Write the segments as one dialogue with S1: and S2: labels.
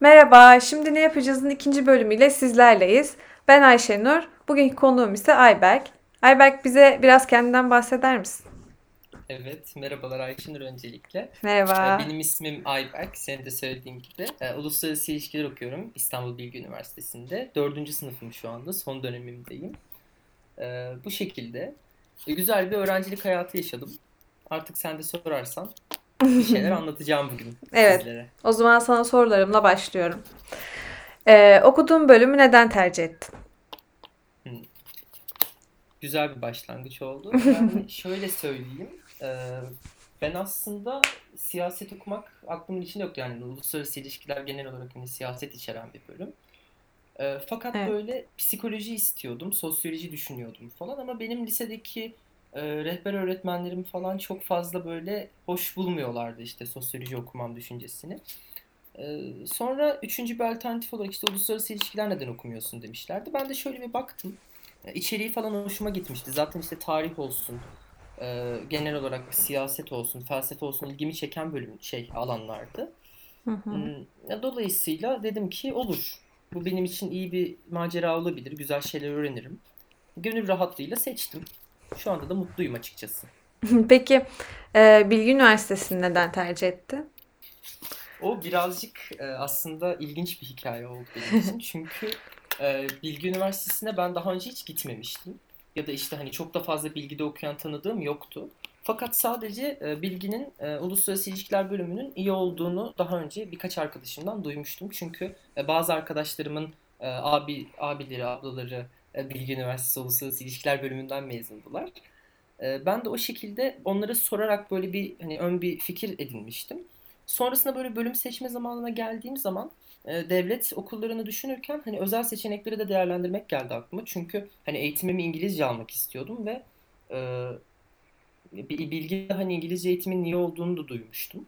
S1: Merhaba, şimdi ne yapacağızın ikinci bölümüyle sizlerleyiz. Ben Ayşenur, bugünkü konuğum ise Ayberk. Ayberk bize biraz kendinden bahseder misin?
S2: Evet, merhabalar Ayşenur öncelikle. Ee,
S1: Merhaba.
S2: Benim ismim Ayberk, senin de söylediğin gibi. Ee, Uluslararası İlişkiler okuyorum İstanbul Bilgi Üniversitesi'nde. Dördüncü sınıfım şu anda, son dönemimdeyim. Ee, Bu şekilde güzel bir öğrencilik hayatı yaşadım. Artık sen de sorarsan bir şeyler anlatacağım bugün
S1: Evet,
S2: sizlere.
S1: o zaman sana sorularımla başlıyorum. Ee, okuduğun bölümü neden tercih ettin?
S2: Güzel bir başlangıç oldu. Yani şöyle söyleyeyim. e, Ben aslında siyaset okumak aklımın içinde yoktu. Yani uluslararası ilişkiler genel olarak hani siyaset içeren bir bölüm. E, Fakat
S1: Evet.
S2: böyle psikoloji istiyordum, sosyoloji düşünüyordum falan ama benim lisedeki e, rehber öğretmenlerim falan çok fazla böyle hoş bulmuyorlardı işte sosyoloji okumam düşüncesini. E, Sonra üçüncü bir alternatif olarak işte uluslararası ilişkiler neden okumuyorsun demişlerdi. Ben de şöyle bir baktım. E, İçeriği falan hoşuma gitmişti. Zaten işte tarih olsun, e, genel olarak siyaset olsun, felsefe olsun ilgimi çeken bölüm şey alanlardı.
S1: Hı hı.
S2: Hmm, Dolayısıyla dedim ki olur. Bu benim için iyi bir macera olabilir. Güzel şeyler öğrenirim. Gönül rahatlığıyla seçtim. Şu anda da mutluyum açıkçası.
S1: Peki, e, Bilgi Üniversitesi'ni neden tercih ettin?
S2: O birazcık e, aslında ilginç bir hikaye oldu benim için. Çünkü e, Bilgi Üniversitesi'ne ben daha önce hiç gitmemiştim. Ya da işte hani çok da fazla bilgide okuyan tanıdığım yoktu. Fakat sadece e, Bilgi'nin e, Uluslararası İlişkiler bölümünün iyi olduğunu daha önce birkaç arkadaşımdan duymuştum. Çünkü e, bazı arkadaşlarımın e, abi abileri, ablaları Bilgi Üniversitesi Uluslararası İlişkiler bölümünden mezundular. E, ben de o şekilde onlara sorarak böyle bir hani ön bir fikir edinmiştim. Sonrasında böyle bölüm seçme zamanına geldiğim zaman e, devlet okullarını düşünürken hani özel seçenekleri de değerlendirmek geldi aklıma. Çünkü hani eğitimimi İngilizce almak istiyordum ve e, bir bilgi hani İngilizce eğitimin niye olduğunu da duymuştum.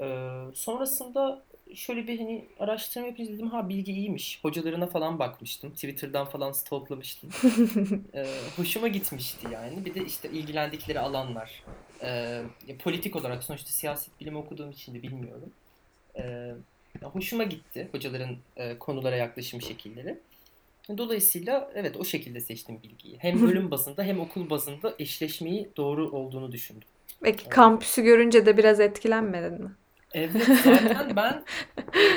S2: E, sonrasında şöyle bir hani araştırma yapınca dedim ha bilgi iyiymiş. Hocalarına falan bakmıştım. Twitter'dan falan stalklamıştım. E, hoşuma gitmişti yani. Bir de işte ilgilendikleri alanlar. E, politik olarak sonuçta siyaset bilimi okuduğum için de bilmiyorum. E, ya hoşuma gitti hocaların e, konulara yaklaşım şekilleri. Dolayısıyla evet o şekilde seçtim bilgiyi. Hem bölüm bazında hem okul bazında eşleşmeyi doğru olduğunu düşündüm.
S1: Peki, kampüsü görünce de biraz etkilenmedin mi?
S2: Evet zaten ben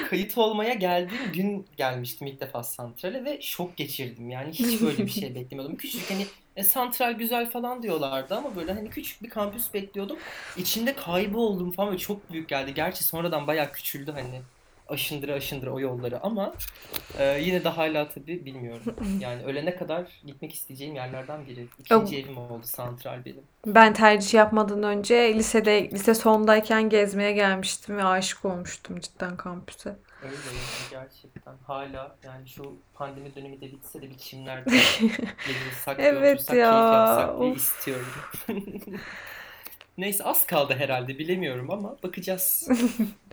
S2: kayıt olmaya geldiğim gün gelmiştim ilk defa santrale ve şok geçirdim. Yani hiç böyle bir şey beklemiyordum. Küçük hani e, santral güzel falan diyorlardı ama böyle hani küçük bir kampüs bekliyordum. İçinde kayboldum falan ve çok büyük geldi. Gerçi sonradan bayağı küçüldü hani aşındıra aşındıra o yolları ama e, yine de hala tabii bilmiyorum. Yani ölene kadar gitmek isteyeceğim yerlerden biri. İkinci evim oldu santral benim.
S1: Ben tercih yapmadan önce lisede, lise sondayken gezmeye gelmiştim ve aşık olmuştum cidden kampüse.
S2: Öyle yani gerçekten hala yani şu pandemi dönemi de bitse de bir çimlerde gezinsak bir
S1: Evet
S2: otursak keyif
S1: ya.
S2: yapsak diye istiyorum. Neyse az kaldı herhalde bilemiyorum ama bakacağız.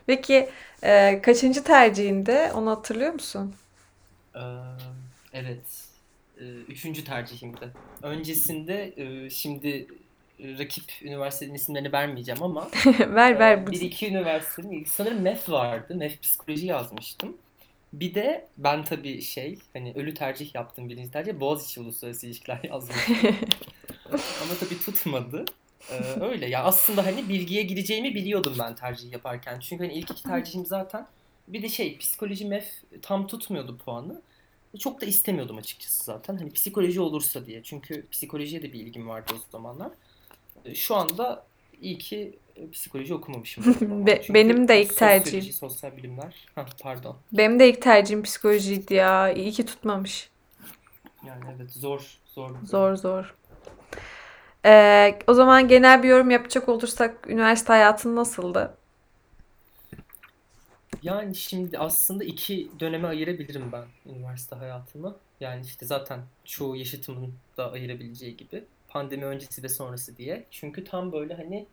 S1: Peki e, kaçıncı tercihinde onu hatırlıyor musun?
S2: Ee, evet Ee, üçüncü tercihimdi. Öncesinde e, şimdi e, rakip üniversitenin isimlerini vermeyeceğim ama
S1: Ver ver bu.
S2: bir iki üniversitenin sanırım MEF vardı. MEF psikoloji yazmıştım. Bir de ben tabii şey hani ölü tercih yaptım birinci tercih Boğaziçi Uluslararası İlişkiler yazmıştım. Ama tabii tutmadı. Ee, öyle ya aslında hani bilgiye gireceğimi biliyordum ben tercih yaparken. Çünkü hani ilk iki tercihim zaten bir de şey psikoloji MEF tam tutmuyordu puanı. Çok da istemiyordum açıkçası zaten. Hani psikoloji olursa diye. Çünkü psikolojiye de bir ilgim vardı o zamanlar. E, Şu anda iyi ki e, psikoloji okumamışım.
S1: Be- benim de ilk tercihim.
S2: sosyal bilimler. Hah, pardon.
S1: Benim de ilk tercihim psikolojiydi ya. İyi ki tutmamış.
S2: Yani evet zor zor.
S1: Zor zor. E, o zaman genel bir yorum yapacak olursak üniversite hayatın nasıldı?
S2: Yani şimdi aslında iki döneme ayırabilirim ben üniversite hayatımı. Yani işte zaten çoğu yaşıtımın da ayırabileceği gibi pandemi öncesi ve sonrası diye. Çünkü tam böyle hani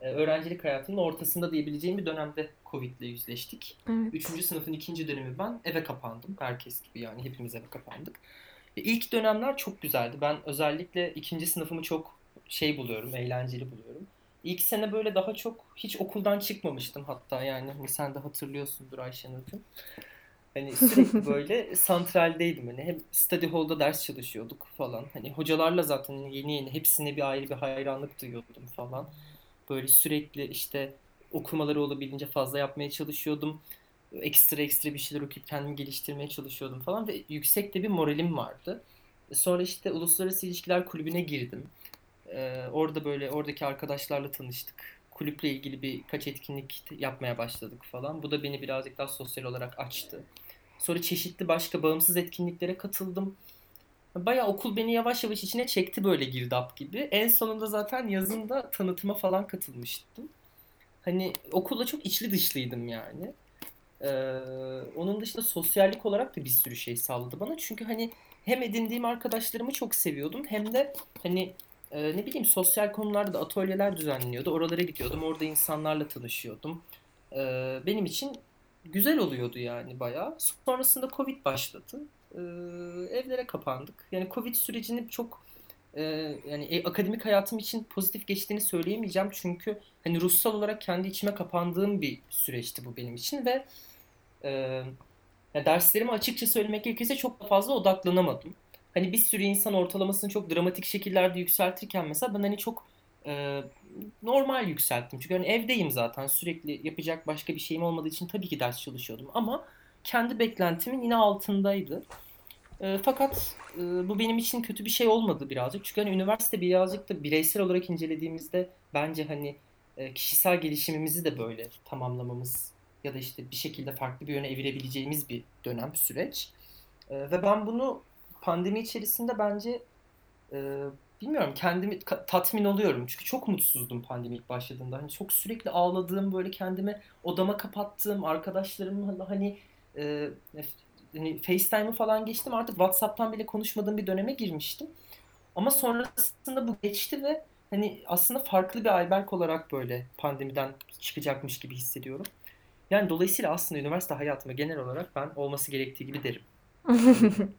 S2: e, öğrencilik hayatının ortasında diyebileceğim bir dönemde Covid'le yüzleştik.
S1: Evet.
S2: Üçüncü sınıfın ikinci dönemi ben eve kapandım. Herkes gibi yani hepimiz eve kapandık. Ve ilk dönemler çok güzeldi. Ben özellikle ikinci sınıfımı çok şey buluyorum, eğlenceli buluyorum. İlk sene böyle daha çok hiç okuldan çıkmamıştım hatta yani hani sen de hatırlıyorsundur Ayşenur'cum. Hani sürekli böyle santraldeydim hani hem study hall'da ders çalışıyorduk falan. Hani hocalarla zaten yeni yeni hepsine bir ayrı bir hayranlık duyuyordum falan. Böyle sürekli işte okumaları olabildiğince fazla yapmaya çalışıyordum. Ekstra ekstra bir şeyler okuyup kendimi geliştirmeye çalışıyordum falan ve yüksek de bir moralim vardı. Sonra işte Uluslararası İlişkiler Kulübü'ne girdim. Ee, orada böyle oradaki arkadaşlarla tanıştık. Kulüple ilgili birkaç etkinlik yapmaya başladık falan. Bu da beni birazcık daha sosyal olarak açtı. Sonra çeşitli başka bağımsız etkinliklere katıldım. Baya okul beni yavaş yavaş içine çekti böyle girdap gibi. En sonunda zaten yazında tanıtıma falan katılmıştım. Hani okulda çok içli dışlıydım yani. Ee, onun dışında sosyallik olarak da bir sürü şey sağladı bana. Çünkü hani hem edindiğim arkadaşlarımı çok seviyordum hem de hani e, ne bileyim sosyal konularda da atölyeler düzenleniyordu. Oralara gidiyordum. Orada insanlarla tanışıyordum. E, benim için güzel oluyordu yani bayağı. Sonrasında Covid başladı. E, evlere kapandık. Yani Covid sürecini çok e, yani e, akademik hayatım için pozitif geçtiğini söyleyemeyeceğim. Çünkü hani ruhsal olarak kendi içime kapandığım bir süreçti bu benim için ve e, ya derslerime açıkça söylemek gerekirse çok fazla odaklanamadım hani bir sürü insan ortalamasını çok dramatik şekillerde yükseltirken mesela ben hani çok e, normal yükselttim. Çünkü hani evdeyim zaten sürekli yapacak başka bir şeyim olmadığı için tabii ki ders çalışıyordum ama kendi beklentimin yine altındaydı. E, fakat e, bu benim için kötü bir şey olmadı birazcık. Çünkü hani üniversite birazcık da bireysel olarak incelediğimizde bence hani e, kişisel gelişimimizi de böyle tamamlamamız ya da işte bir şekilde farklı bir yöne evirebileceğimiz bir dönem, süreç. E, ve ben bunu pandemi içerisinde bence e, bilmiyorum kendimi tatmin oluyorum. Çünkü çok mutsuzdum pandemi ilk başladığında. Hani çok sürekli ağladığım, böyle kendimi odama kapattığım, arkadaşlarımla hani e, hani FaceTime'ı falan geçtim. Artık WhatsApp'tan bile konuşmadığım bir döneme girmiştim. Ama sonrasında bu geçti ve hani aslında farklı bir Ayberk olarak böyle pandemiden çıkacakmış gibi hissediyorum. Yani dolayısıyla aslında üniversite hayatıma genel olarak ben olması gerektiği gibi derim.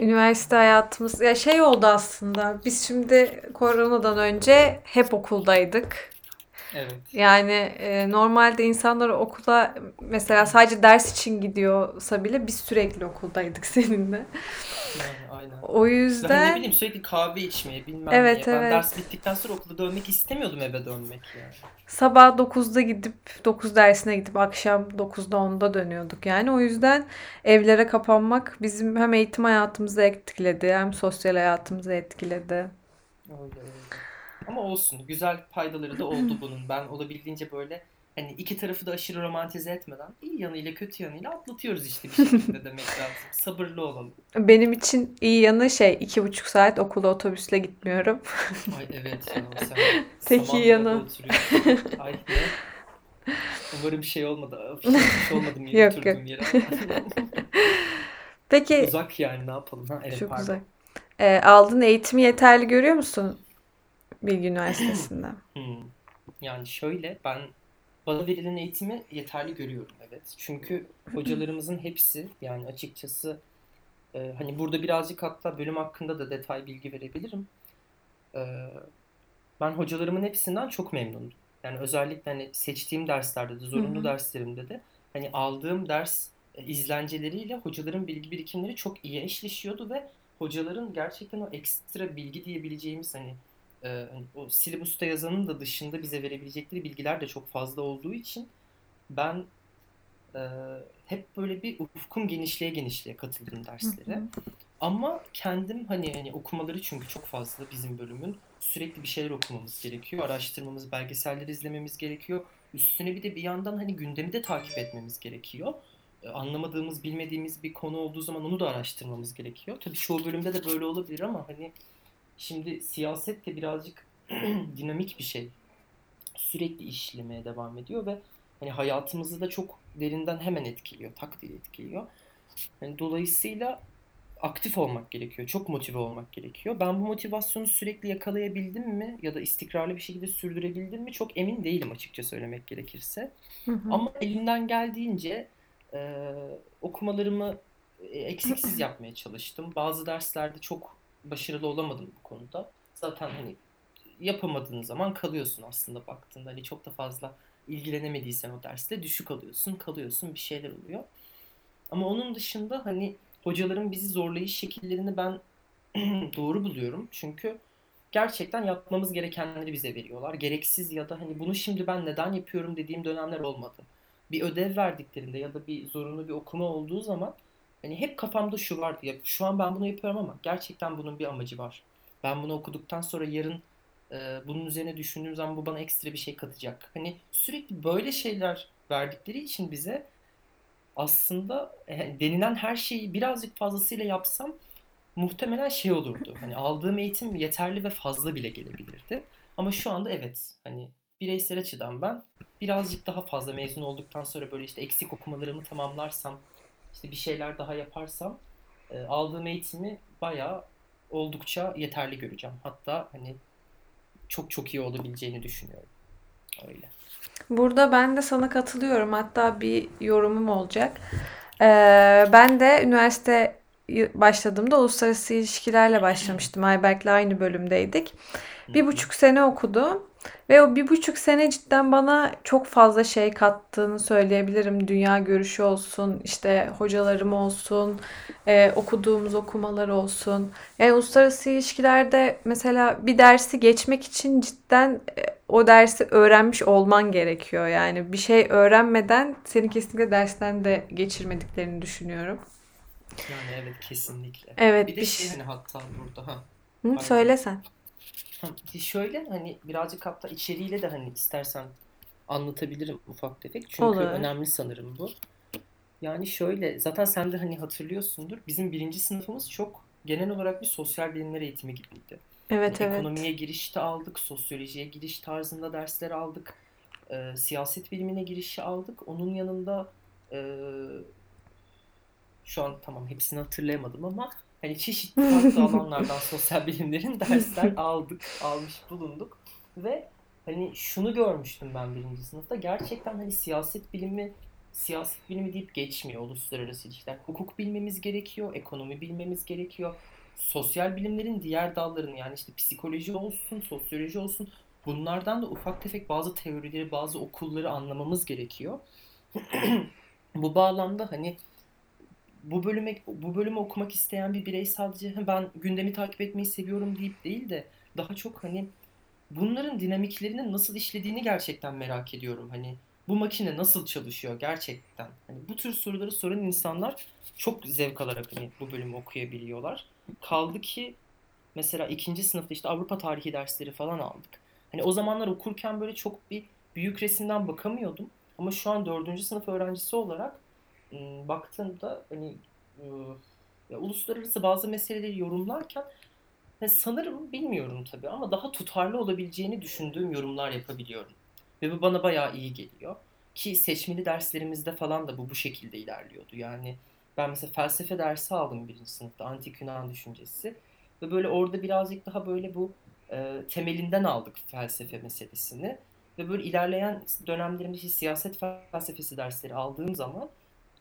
S1: Üniversite hayatımız ya şey oldu aslında. Biz şimdi koronadan önce hep okuldaydık.
S2: Evet.
S1: Yani e, normalde insanlar okula mesela sadece ders için gidiyorsa bile biz sürekli okuldaydık seninle.
S2: Yani aynen.
S1: O yüzden...
S2: Ben ne bileyim sürekli kahve içmeye bilmem evet, neye. Ben evet. ders bittikten sonra okula dönmek istemiyordum eve dönmek yani.
S1: Sabah 9'da gidip 9 dersine gidip akşam 9'da 10'da dönüyorduk yani. O yüzden evlere kapanmak bizim hem eğitim hayatımızı etkiledi hem sosyal hayatımızı etkiledi.
S2: Öyle öyle. Ama olsun. Güzel faydaları da oldu bunun. Ben olabildiğince böyle hani iki tarafı da aşırı romantize etmeden iyi yanıyla kötü yanıyla atlatıyoruz işte bir şekilde demek lazım. Sabırlı olalım.
S1: Benim için iyi yanı şey iki buçuk saat okula otobüsle gitmiyorum.
S2: Ay evet ya sen
S1: Tek iyi yanı.
S2: Ay ne? Umarım şey olmadı. Şey olmadı mı yok, yok. yere.
S1: Peki.
S2: Uzak yani ne yapalım? Ha, evet,
S1: çok pardon. uzak. E, aldığın eğitimi yeterli görüyor musun Bilgi Üniversitesi'nde?
S2: hmm. Yani şöyle ben bana verilen eğitimi yeterli görüyorum evet. Çünkü hocalarımızın hepsi yani açıkçası e, hani burada birazcık hatta bölüm hakkında da detay bilgi verebilirim. E, ben hocalarımın hepsinden çok memnunum. Yani özellikle hani seçtiğim derslerde de zorunlu derslerimde de hani aldığım ders e, izlenceleriyle hocaların bilgi birikimleri çok iyi eşleşiyordu ve hocaların gerçekten o ekstra bilgi diyebileceğimiz hani e, o syllabus'ta yazanın da dışında bize verebilecekleri bilgiler de çok fazla olduğu için ben e, hep böyle bir ufkum genişliğe genişliğe katıldım derslere. Ama kendim hani hani okumaları çünkü çok fazla bizim bölümün sürekli bir şeyler okumamız gerekiyor. Araştırmamız, belgeseller izlememiz gerekiyor. Üstüne bir de bir yandan hani gündemi de takip etmemiz gerekiyor. E, anlamadığımız, bilmediğimiz bir konu olduğu zaman onu da araştırmamız gerekiyor. Tabii çoğu bölümde de böyle olabilir ama hani Şimdi siyaset de birazcık dinamik bir şey. Sürekli işlemeye devam ediyor ve hani hayatımızı da çok derinden hemen etkiliyor, tak diye etkiliyor. Yani dolayısıyla aktif olmak gerekiyor, çok motive olmak gerekiyor. Ben bu motivasyonu sürekli yakalayabildim mi ya da istikrarlı bir şekilde sürdürebildim mi çok emin değilim açıkça söylemek gerekirse. Hı hı. Ama elimden geldiğince e, okumalarımı eksiksiz yapmaya çalıştım. Bazı derslerde çok başarılı olamadım bu konuda. Zaten hani yapamadığın zaman kalıyorsun aslında baktığında. Hani çok da fazla ilgilenemediysen o derste düşük alıyorsun, kalıyorsun, bir şeyler oluyor. Ama onun dışında hani hocaların bizi zorlayış şekillerini ben doğru buluyorum. Çünkü gerçekten yapmamız gerekenleri bize veriyorlar. Gereksiz ya da hani bunu şimdi ben neden yapıyorum dediğim dönemler olmadı. Bir ödev verdiklerinde ya da bir zorunlu bir okuma olduğu zaman hani hep kafamda şu vardı ya şu an ben bunu yapıyorum ama gerçekten bunun bir amacı var. Ben bunu okuduktan sonra yarın e, bunun üzerine düşündüğüm zaman bu bana ekstra bir şey katacak. Hani sürekli böyle şeyler verdikleri için bize aslında e, denilen her şeyi birazcık fazlasıyla yapsam muhtemelen şey olurdu. Hani aldığım eğitim yeterli ve fazla bile gelebilirdi. Ama şu anda evet hani bireysel açıdan ben birazcık daha fazla mezun olduktan sonra böyle işte eksik okumalarımı tamamlarsam işte bir şeyler daha yaparsam e, aldığım eğitimi bayağı oldukça yeterli göreceğim. Hatta hani çok çok iyi olabileceğini düşünüyorum. Öyle.
S1: Burada ben de sana katılıyorum. Hatta bir yorumum olacak. Ee, ben de üniversite başladığımda uluslararası ilişkilerle başlamıştım. Ayberk'le aynı bölümdeydik. Bir buçuk sene okudum. Ve o bir buçuk sene cidden bana çok fazla şey kattığını söyleyebilirim. Dünya görüşü olsun, işte hocalarım olsun, e, okuduğumuz okumalar olsun. Yani uluslararası ilişkilerde mesela bir dersi geçmek için cidden e, o dersi öğrenmiş olman gerekiyor. Yani bir şey öğrenmeden seni kesinlikle dersten de geçirmediklerini düşünüyorum.
S2: Yani evet kesinlikle.
S1: Evet.
S2: Bir de şey hani hatta burada ha.
S1: Hı, söylesen.
S2: Şöyle hani birazcık hatta içeriğiyle de hani istersen anlatabilirim ufak tefek. Çünkü
S1: Olur.
S2: önemli sanırım bu. Yani şöyle zaten sen de hani hatırlıyorsundur. Bizim birinci sınıfımız çok genel olarak bir sosyal bilimler eğitimi gibiydi.
S1: Evet
S2: yani
S1: evet.
S2: Ekonomiye girişte aldık, sosyolojiye giriş tarzında dersler aldık. E, siyaset bilimine girişi aldık. Onun yanında e, şu an tamam hepsini hatırlayamadım ama hani çeşitli farklı alanlardan sosyal bilimlerin dersler aldık, almış bulunduk ve hani şunu görmüştüm ben birinci sınıfta gerçekten hani siyaset bilimi siyaset bilimi deyip geçmiyor uluslararası ilişkiler. Hukuk bilmemiz gerekiyor, ekonomi bilmemiz gerekiyor. Sosyal bilimlerin diğer dallarını yani işte psikoloji olsun, sosyoloji olsun bunlardan da ufak tefek bazı teorileri, bazı okulları anlamamız gerekiyor. Bu bağlamda hani bu bölüme bu bölümü okumak isteyen bir birey sadece ben gündemi takip etmeyi seviyorum deyip değil de daha çok hani bunların dinamiklerinin nasıl işlediğini gerçekten merak ediyorum. Hani bu makine nasıl çalışıyor gerçekten? Hani bu tür soruları soran insanlar çok zevk alarak hani bu bölümü okuyabiliyorlar. Kaldı ki mesela ikinci sınıfta işte Avrupa tarihi dersleri falan aldık. Hani o zamanlar okurken böyle çok bir büyük resimden bakamıyordum. Ama şu an dördüncü sınıf öğrencisi olarak baktığımda hani ıı, ya, uluslararası bazı meseleleri yorumlarken yani sanırım bilmiyorum tabii ama daha tutarlı olabileceğini düşündüğüm yorumlar yapabiliyorum. Ve bu bana bayağı iyi geliyor. Ki seçmeli derslerimizde falan da bu bu şekilde ilerliyordu. Yani ben mesela felsefe dersi aldım birinci sınıfta. Antik Yunan düşüncesi. Ve böyle orada birazcık daha böyle bu e, temelinden aldık felsefe meselesini. Ve böyle ilerleyen dönemlerimde siyaset felsefesi dersleri aldığım zaman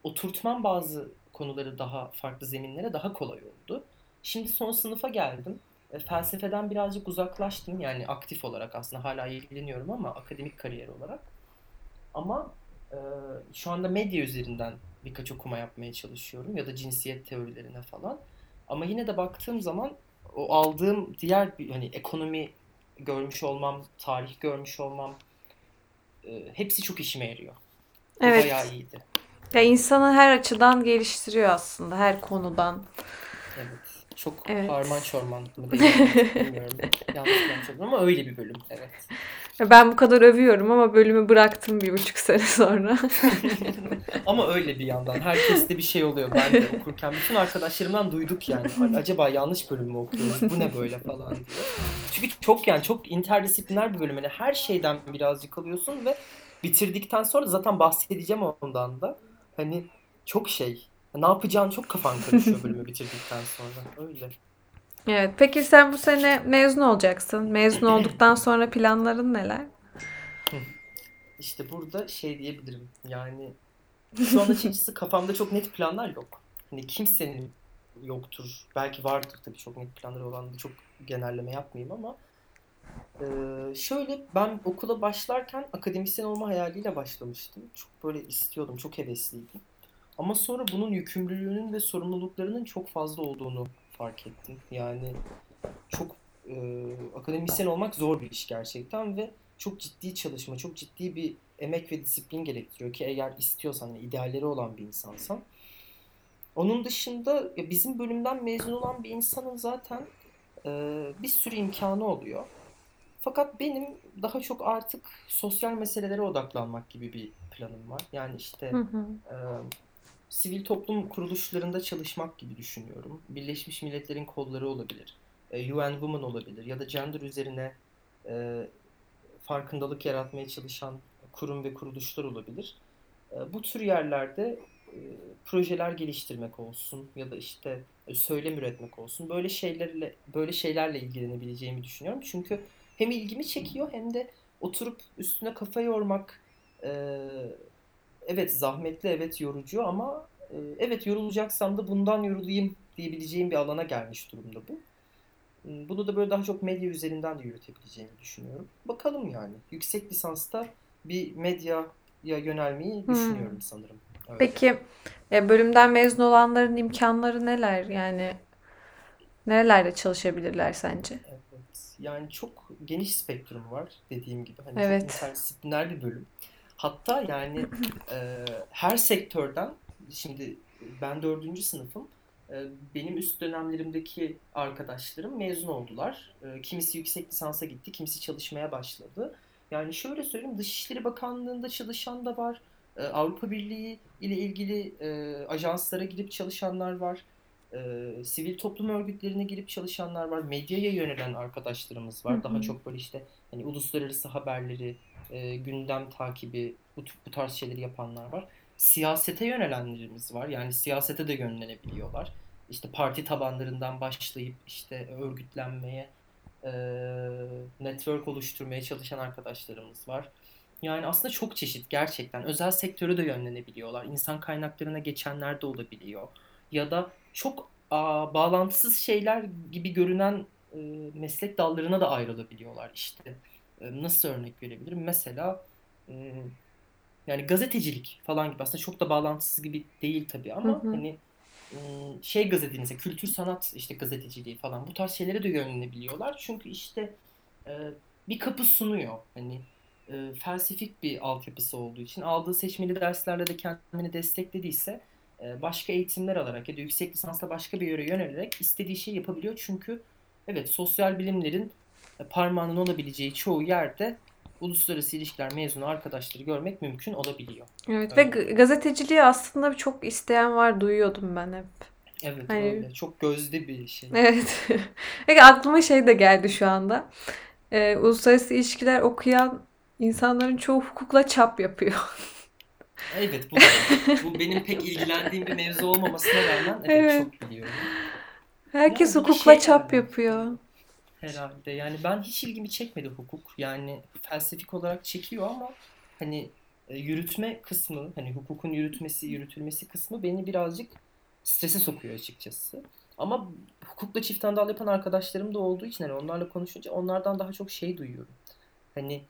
S2: oturtmam bazı konuları daha farklı zeminlere daha kolay oldu. Şimdi son sınıfa geldim. E, felsefeden birazcık uzaklaştım. Yani aktif olarak aslında hala ilgileniyorum ama akademik kariyer olarak. Ama e, şu anda medya üzerinden birkaç okuma yapmaya çalışıyorum ya da cinsiyet teorilerine falan. Ama yine de baktığım zaman o aldığım diğer hani ekonomi görmüş olmam, tarih görmüş olmam e, hepsi çok işime yarıyor. Bu
S1: Evet.
S2: bayağı iyiydi.
S1: Ya insanı her açıdan geliştiriyor aslında her konudan.
S2: Evet. Çok
S1: Evet.
S2: harman çorman mı bilmiyorum. Yanlış yanlış oldu ama öyle bir bölüm. Evet.
S1: Ya Ben bu kadar övüyorum ama bölümü bıraktım bir buçuk sene sonra.
S2: Ama öyle bir yandan. Herkeste bir şey oluyor. Ben de okurken bütün arkadaşlarımdan duyduk yani. Hani acaba yanlış bölüm mü okuyoruz? Bu ne böyle falan diye. Çünkü çok yani çok interdisipliner bir bölüm. Yani her şeyden birazcık alıyorsun ve bitirdikten sonra zaten bahsedeceğim ondan da. Hani çok şey. Ne yapacağın çok kafan karışıyor bölümü bitirdikten sonra. Öyle.
S1: Evet. Peki sen bu sene mezun olacaksın. Mezun olduktan sonra planların neler?
S2: İşte burada şey diyebilirim. Yani şu an açıkçası kafamda çok net planlar yok. Hani kimsenin yoktur. Belki vardır tabii çok net planları olan da çok genelleme yapmayayım ama Ee, şöyle ben okula başlarken akademisyen olma hayaliyle başlamıştım. Çok böyle istiyordum, çok hevesliydim. Ama sonra bunun yükümlülüğünün ve sorumluluklarının çok fazla olduğunu fark ettim. Yani çok e, akademisyen olmak zor bir iş gerçekten ve çok ciddi çalışma, çok ciddi bir emek ve disiplin gerektiriyor ki eğer istiyorsan, yani idealleri olan bir insansan. Onun dışında bizim bölümden mezun olan bir insanın zaten e, bir sürü imkanı oluyor. Fakat benim daha çok artık sosyal meselelere odaklanmak gibi bir planım var. Yani işte
S1: Hı hı.
S2: e, sivil toplum kuruluşlarında çalışmak gibi düşünüyorum. Birleşmiş Milletler'in kolları olabilir. E, UN Women olabilir ya da gender üzerine e, farkındalık yaratmaya çalışan kurum ve kuruluşlar olabilir. E, bu tür yerlerde e, projeler geliştirmek olsun ya da işte e, söylem üretmek olsun. Böyle şeylerle böyle şeylerle ilgilenebileceğimi düşünüyorum. Çünkü hem ilgimi çekiyor hem de oturup üstüne kafa yormak e, evet zahmetli, evet yorucu ama e, evet yorulacaksam da bundan yorulayım diyebileceğim bir alana gelmiş durumda bu. Hmm, Bunu da böyle daha çok medya üzerinden de yürütebileceğimi düşünüyorum. Bakalım yani. Yüksek lisansta bir medyaya yönelmeyi
S1: Hmm.
S2: düşünüyorum sanırım. Öyle.
S1: Peki bölümden mezun olanların imkanları neler? Yani nerelerde çalışabilirler sence?
S2: Evet. Yani çok geniş spektrum var dediğim gibi. Hani
S1: Evet.
S2: interdisipliner bir bölüm. Hatta yani e, her sektörden şimdi ben dördüncü sınıfım. E, benim üst dönemlerimdeki arkadaşlarım mezun oldular. E, kimisi yüksek lisansa gitti, kimisi çalışmaya başladı. Yani şöyle söyleyeyim, Dışişleri Bakanlığı'nda çalışan da var. E, Avrupa Birliği ile ilgili e, ajanslara girip çalışanlar var. E, sivil toplum örgütlerine girip çalışanlar var. Medyaya yönelen arkadaşlarımız
S1: Hı
S2: var. Daha
S1: hı.
S2: çok böyle işte hani uluslararası haberleri, e, gündem takibi, bu, bu tarz şeyleri yapanlar var. Siyasete yönelenlerimiz var. Yani siyasete de yönlenebiliyorlar. İşte parti tabanlarından başlayıp işte örgütlenmeye, e, network oluşturmaya çalışan arkadaşlarımız var. Yani aslında çok çeşit gerçekten. Özel sektöre de yönlenebiliyorlar. İnsan kaynaklarına geçenler de olabiliyor. Ya da çok aa, bağlantısız şeyler gibi görünen e, meslek dallarına da ayrılabiliyorlar işte. E, nasıl örnek verebilirim? Mesela e, yani gazetecilik falan gibi aslında çok da bağlantısız gibi değil tabii
S1: Hı
S2: ama
S1: hı.
S2: hani e, şey gazetesi mesela kültür sanat işte gazeteciliği falan bu tarz şeylere de yönlenebiliyorlar. Çünkü işte e, bir kapı sunuyor. Hani e, felsefik bir altyapısı olduğu için aldığı seçmeli derslerle de kendini desteklediyse başka eğitimler alarak ya da yüksek lisansla başka bir yere yönelerek istediği şeyi yapabiliyor. Çünkü evet sosyal bilimlerin e, parmağının olabileceği çoğu yerde uluslararası ilişkiler mezunu arkadaşları görmek mümkün olabiliyor.
S1: Evet ve
S2: Öyle.
S1: g- gazeteciliği aslında çok isteyen var duyuyordum ben hep.
S2: Evet
S1: Hani
S2: öyle. Çok gözde bir şey.
S1: evet. Peki aklıma şey de geldi şu anda. Ee, uluslararası ilişkiler okuyan insanların çoğu hukukla çap yapıyor.
S2: Evet bu. Bu benim pek ilgilendiğim bir mevzu olmamasına rağmen evet
S1: Evet.
S2: çok biliyorum.
S1: Herkes
S2: Yani
S1: hukukla
S2: şeyle
S1: çap
S2: alakalı.
S1: yapıyor.
S2: Herhalde. Yani ben hiç ilgimi çekmedi hukuk. Yani felsefik olarak çekiyor ama hani e, yürütme kısmı, hani hukukun yürütmesi, yürütülmesi kısmı beni birazcık strese sokuyor açıkçası. Ama hukukla çift anadal yapan arkadaşlarım da olduğu için hani onlarla konuşunca onlardan daha çok şey duyuyorum. Hani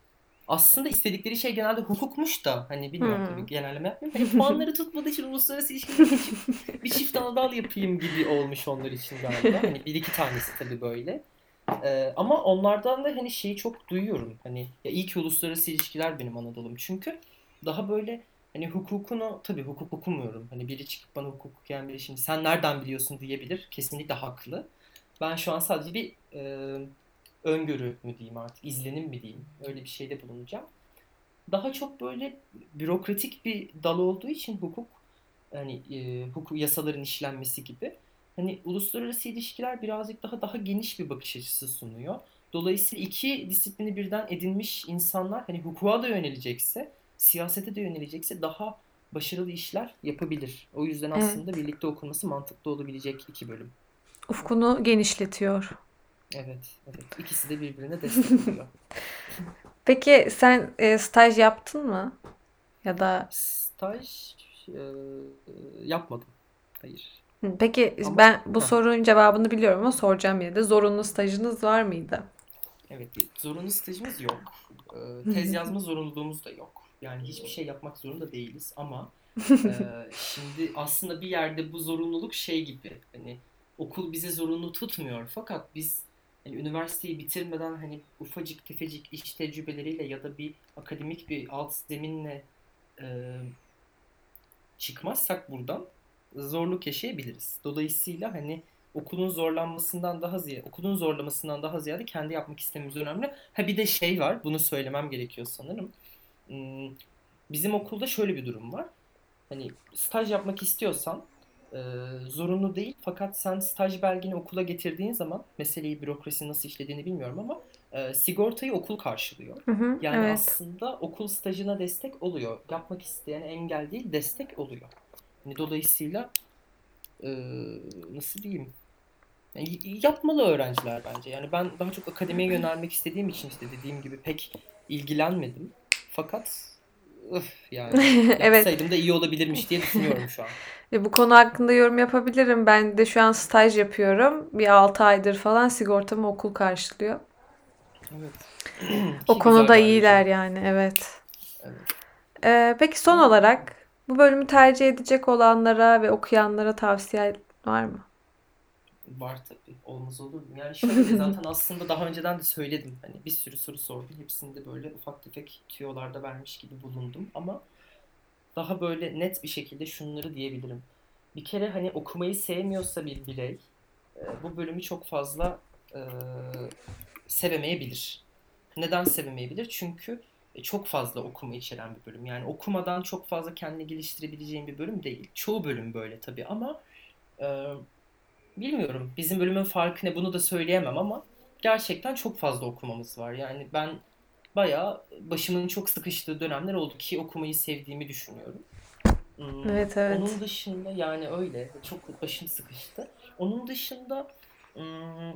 S2: aslında istedikleri şey genelde hukukmuş da hani bilmiyorum tabii
S1: Hmm.
S2: genelleme yapmayayım. Hani puanları tutmadığı için uluslararası ilişkilere geçip bir çift anadal yapayım gibi olmuş onlar için galiba. Hani bir iki tanesi tabii böyle. Ee, ama onlardan da hani şeyi çok duyuyorum. Hani ya iyi ki uluslararası ilişkiler benim ana dalım. Çünkü daha böyle hani hukukunu tabii hukuk okumuyorum. Hani biri çıkıp bana hukuk okuyan biri şimdi sen nereden biliyorsun diyebilir. Kesinlikle haklı. Ben şu an sadece bir e, öngörü mü diyeyim artık, izlenim mi diyeyim. Öyle bir şeyde bulunacağım. Daha çok böyle bürokratik bir dal olduğu için hukuk hani e, hukuk yasaların işlenmesi gibi hani uluslararası ilişkiler birazcık daha daha geniş bir bakış açısı sunuyor. Dolayısıyla iki disiplini birden edinmiş insanlar hani hukuka da yönelecekse, siyasete de yönelecekse daha başarılı işler yapabilir. O yüzden
S1: Evet.
S2: aslında birlikte okunması mantıklı olabilecek iki bölüm.
S1: Ufkunu genişletiyor.
S2: Evet, evet. İkisi de birbirine destek oluyor.
S1: Peki sen e, staj yaptın mı? Ya da
S2: Staj e, yapmadım. Hayır.
S1: Peki
S2: Ama
S1: ben bu
S2: ha,
S1: sorunun cevabını biliyorum ama soracağım yine de. Zorunlu stajınız var mıydı?
S2: Evet, zorunlu stajımız yok. Ee, tez yazma zorunluluğumuz da yok. Yani hiçbir şey yapmak zorunda değiliz ama e, şimdi aslında bir yerde bu zorunluluk şey gibi hani okul bize zorunlu tutmuyor fakat biz hani üniversiteyi bitirmeden hani ufacık tefecik iş tecrübeleriyle ya da bir akademik bir alt zeminle e, çıkmazsak buradan zorluk yaşayabiliriz. Dolayısıyla hani okulun zorlanmasından daha ziyade okulun zorlamasından daha ziyade kendi yapmak istememiz önemli. Ha bir de şey var. Bunu söylemem gerekiyor sanırım. Hmm, bizim okulda şöyle bir durum var. Hani staj yapmak istiyorsan e, zorunlu değil fakat sen staj belgeni okula getirdiğin zaman meseleyi bürokrasi nasıl işlediğini bilmiyorum ama e, sigortayı okul karşılıyor.
S1: Hı hı,
S2: Yani
S1: evet.
S2: aslında okul stajına destek oluyor. Yapmak isteyene engel değil destek oluyor. Yani dolayısıyla e, nasıl diyeyim? Yani yapmalı öğrenciler bence. Yani ben daha çok akademiye yönelmek istediğim için işte dediğim gibi pek ilgilenmedim. Fakat öf yani
S1: Evet.
S2: yapsaydım da iyi olabilirmiş diye düşünüyorum şu an.
S1: E, bu konu hakkında yorum yapabilirim. Ben de şu an staj yapıyorum. Bir 6 aydır falan sigortamı okul karşılıyor.
S2: Evet.
S1: O konuda iyiler yani, evet.
S2: Evet.
S1: Ee, peki son olarak bu bölümü tercih edecek olanlara ve okuyanlara tavsiye var mı?
S2: Var tabii. Olmaz olur mu? Yani şöyle zaten aslında daha önceden de söyledim. Hani bir sürü soru sordum. Hepsinde böyle ufak tefek tüyolarda vermiş gibi bulundum. Ama daha böyle net bir şekilde şunları diyebilirim. Bir kere hani okumayı sevmiyorsa bir birey e, bu bölümü çok fazla e, sevemeyebilir. Neden sevemeyebilir? Çünkü e, çok fazla okuma içeren bir bölüm. Yani okumadan çok fazla kendini geliştirebileceğin bir bölüm değil. Çoğu bölüm böyle tabii ama e, bilmiyorum. Bizim bölümün farkı ne bunu da söyleyemem ama gerçekten çok fazla okumamız var. Yani ben bayağı başımın çok sıkıştığı dönemler oldu ki okumayı sevdiğimi düşünüyorum. Hmm,
S1: Evet evet.
S2: Onun dışında yani öyle çok başım sıkıştı. Onun dışında hmm,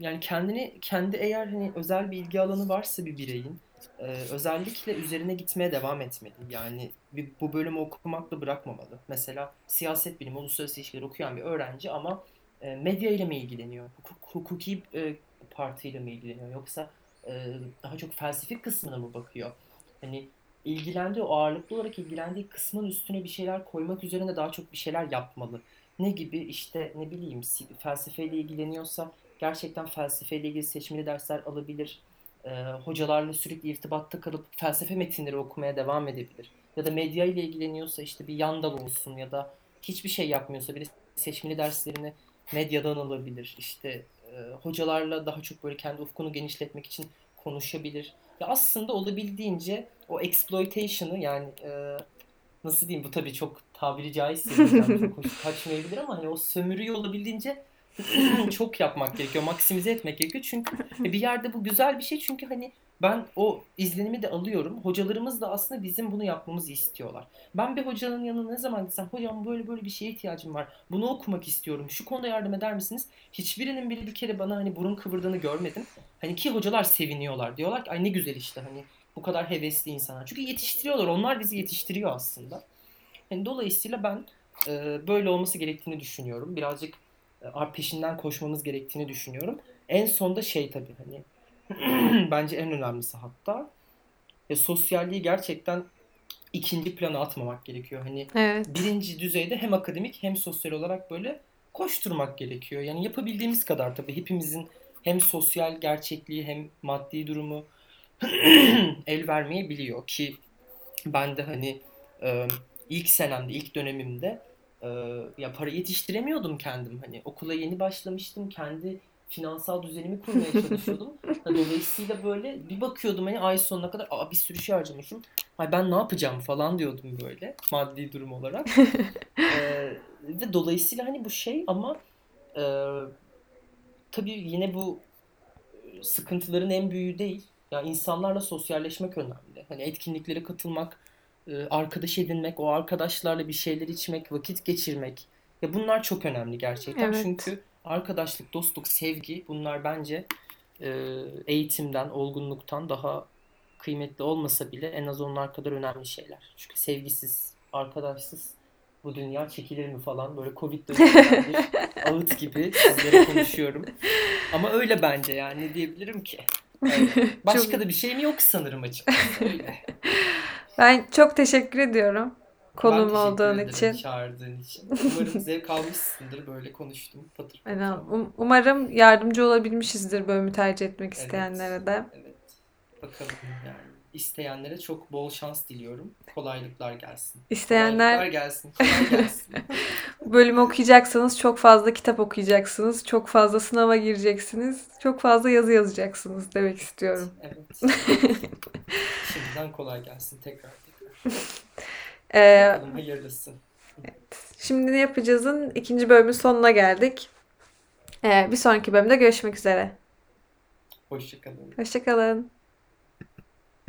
S2: yani kendini kendi eğer hani özel bir ilgi alanı varsa bir bireyin e, özellikle üzerine gitmeye devam etmeli. Yani bir, bu bölümü okumakla bırakmamalı. Mesela siyaset bilimi, uluslararası ilişkiler okuyan bir öğrenci ama e, medya ile mi ilgileniyor? Hukuk, hukuki e, partiyle mi ilgileniyor? Yoksa e, daha çok felsefi kısmına mı bakıyor? Hani ilgilendiği, o ağırlıklı olarak ilgilendiği kısmın üstüne bir şeyler koymak üzerine daha çok bir şeyler yapmalı. Ne gibi işte ne bileyim felsefeyle ilgileniyorsa gerçekten felsefeyle ilgili seçmeli dersler alabilir. Ee, hocalarla sürekli irtibatta kalıp felsefe metinleri okumaya devam edebilir. Ya da medya ile ilgileniyorsa işte bir yan dal olsun ya da hiçbir şey yapmıyorsa bile seçmeli derslerini medyadan alabilir. İşte e, hocalarla daha çok böyle kendi ufkunu genişletmek için konuşabilir. Ya aslında olabildiğince o exploitation'ı yani e, nasıl diyeyim bu tabii çok tabiri caizse çok hoş kaçmayabilir ama hani o sömürüyü olabildiğince çok yapmak gerekiyor. Maksimize etmek gerekiyor. Çünkü bir yerde bu güzel bir şey. Çünkü hani ben o izlenimi de alıyorum. Hocalarımız da aslında bizim bunu yapmamızı istiyorlar. Ben bir hocanın yanına ne zaman gitsem hocam böyle böyle bir şeye ihtiyacım var. Bunu okumak istiyorum. Şu konuda yardım eder misiniz? Hiçbirinin bile bir kere bana hani burun kıvırdığını görmedim. Hani ki hocalar seviniyorlar. Diyorlar ki ay ne güzel işte hani bu kadar hevesli insanlar. Çünkü yetiştiriyorlar. Onlar bizi yetiştiriyor aslında. Yani dolayısıyla ben e, böyle olması gerektiğini düşünüyorum. Birazcık e, peşinden koşmamız gerektiğini düşünüyorum. En sonda şey tabii hani bence en önemlisi hatta e, sosyalliği gerçekten ikinci plana atmamak gerekiyor. Hani
S1: Evet.
S2: birinci düzeyde hem akademik hem sosyal olarak böyle koşturmak gerekiyor. Yani yapabildiğimiz kadar tabii hepimizin hem sosyal gerçekliği hem maddi durumu el vermeyebiliyor ki ben de hani e, ilk senemde, ilk dönemimde e, ya para yetiştiremiyordum kendim. Hani okula yeni başlamıştım. Kendi finansal düzenimi kurmaya çalışıyordum. Dolayısıyla böyle bir bakıyordum hani ay sonuna kadar Aa, bir sürü şey harcamışım. Ay ben ne yapacağım falan diyordum böyle maddi durum olarak. E, ve dolayısıyla hani bu şey ama e, tabii yine bu e, sıkıntıların en büyüğü değil. Ya insanlarla sosyalleşmek önemli. Hani etkinliklere katılmak, e, arkadaş edinmek, o arkadaşlarla bir şeyler içmek, vakit geçirmek. Ya bunlar çok önemli gerçekten.
S1: Evet.
S2: Çünkü arkadaşlık, dostluk, sevgi bunlar bence e, eğitimden, olgunluktan daha kıymetli olmasa bile en az onlar kadar önemli şeyler. Çünkü sevgisiz, arkadaşsız bu dünya çekilir mi falan böyle Covid döneminden bir ağıt gibi sizlere konuşuyorum. Ama öyle bence yani ne diyebilirim ki? Evet. Başka da bir şeyim yok sanırım açıkçası. Öyle.
S1: Ben çok teşekkür ediyorum konum olduğun
S2: ederim
S1: için.
S2: çağırdığın için. Umarım zevk almışsındır böyle konuştum. Patır patır.
S1: Um- Umarım yardımcı olabilmişizdir bölümü tercih etmek
S2: Evet.
S1: isteyenlere de.
S2: Evet. Bakalım yani. İsteyenlere çok bol şans diliyorum. Kolaylıklar gelsin.
S1: İsteyenler
S2: Kolaylıklar gelsin. Kolay gelsin.
S1: bölümü okuyacaksanız çok fazla kitap okuyacaksınız. Çok fazla sınava gireceksiniz. Çok fazla yazı yazacaksınız demek istiyorum.
S2: evet. Şimdiden kolay gelsin tekrar tekrar.
S1: Ee,
S2: Bakalım hayırlısı.
S1: şimdi ne yapacağızın ikinci bölümün sonuna geldik. Ee, bir sonraki bölümde görüşmek üzere.
S2: Hoşçakalın.
S1: Hoşçakalın.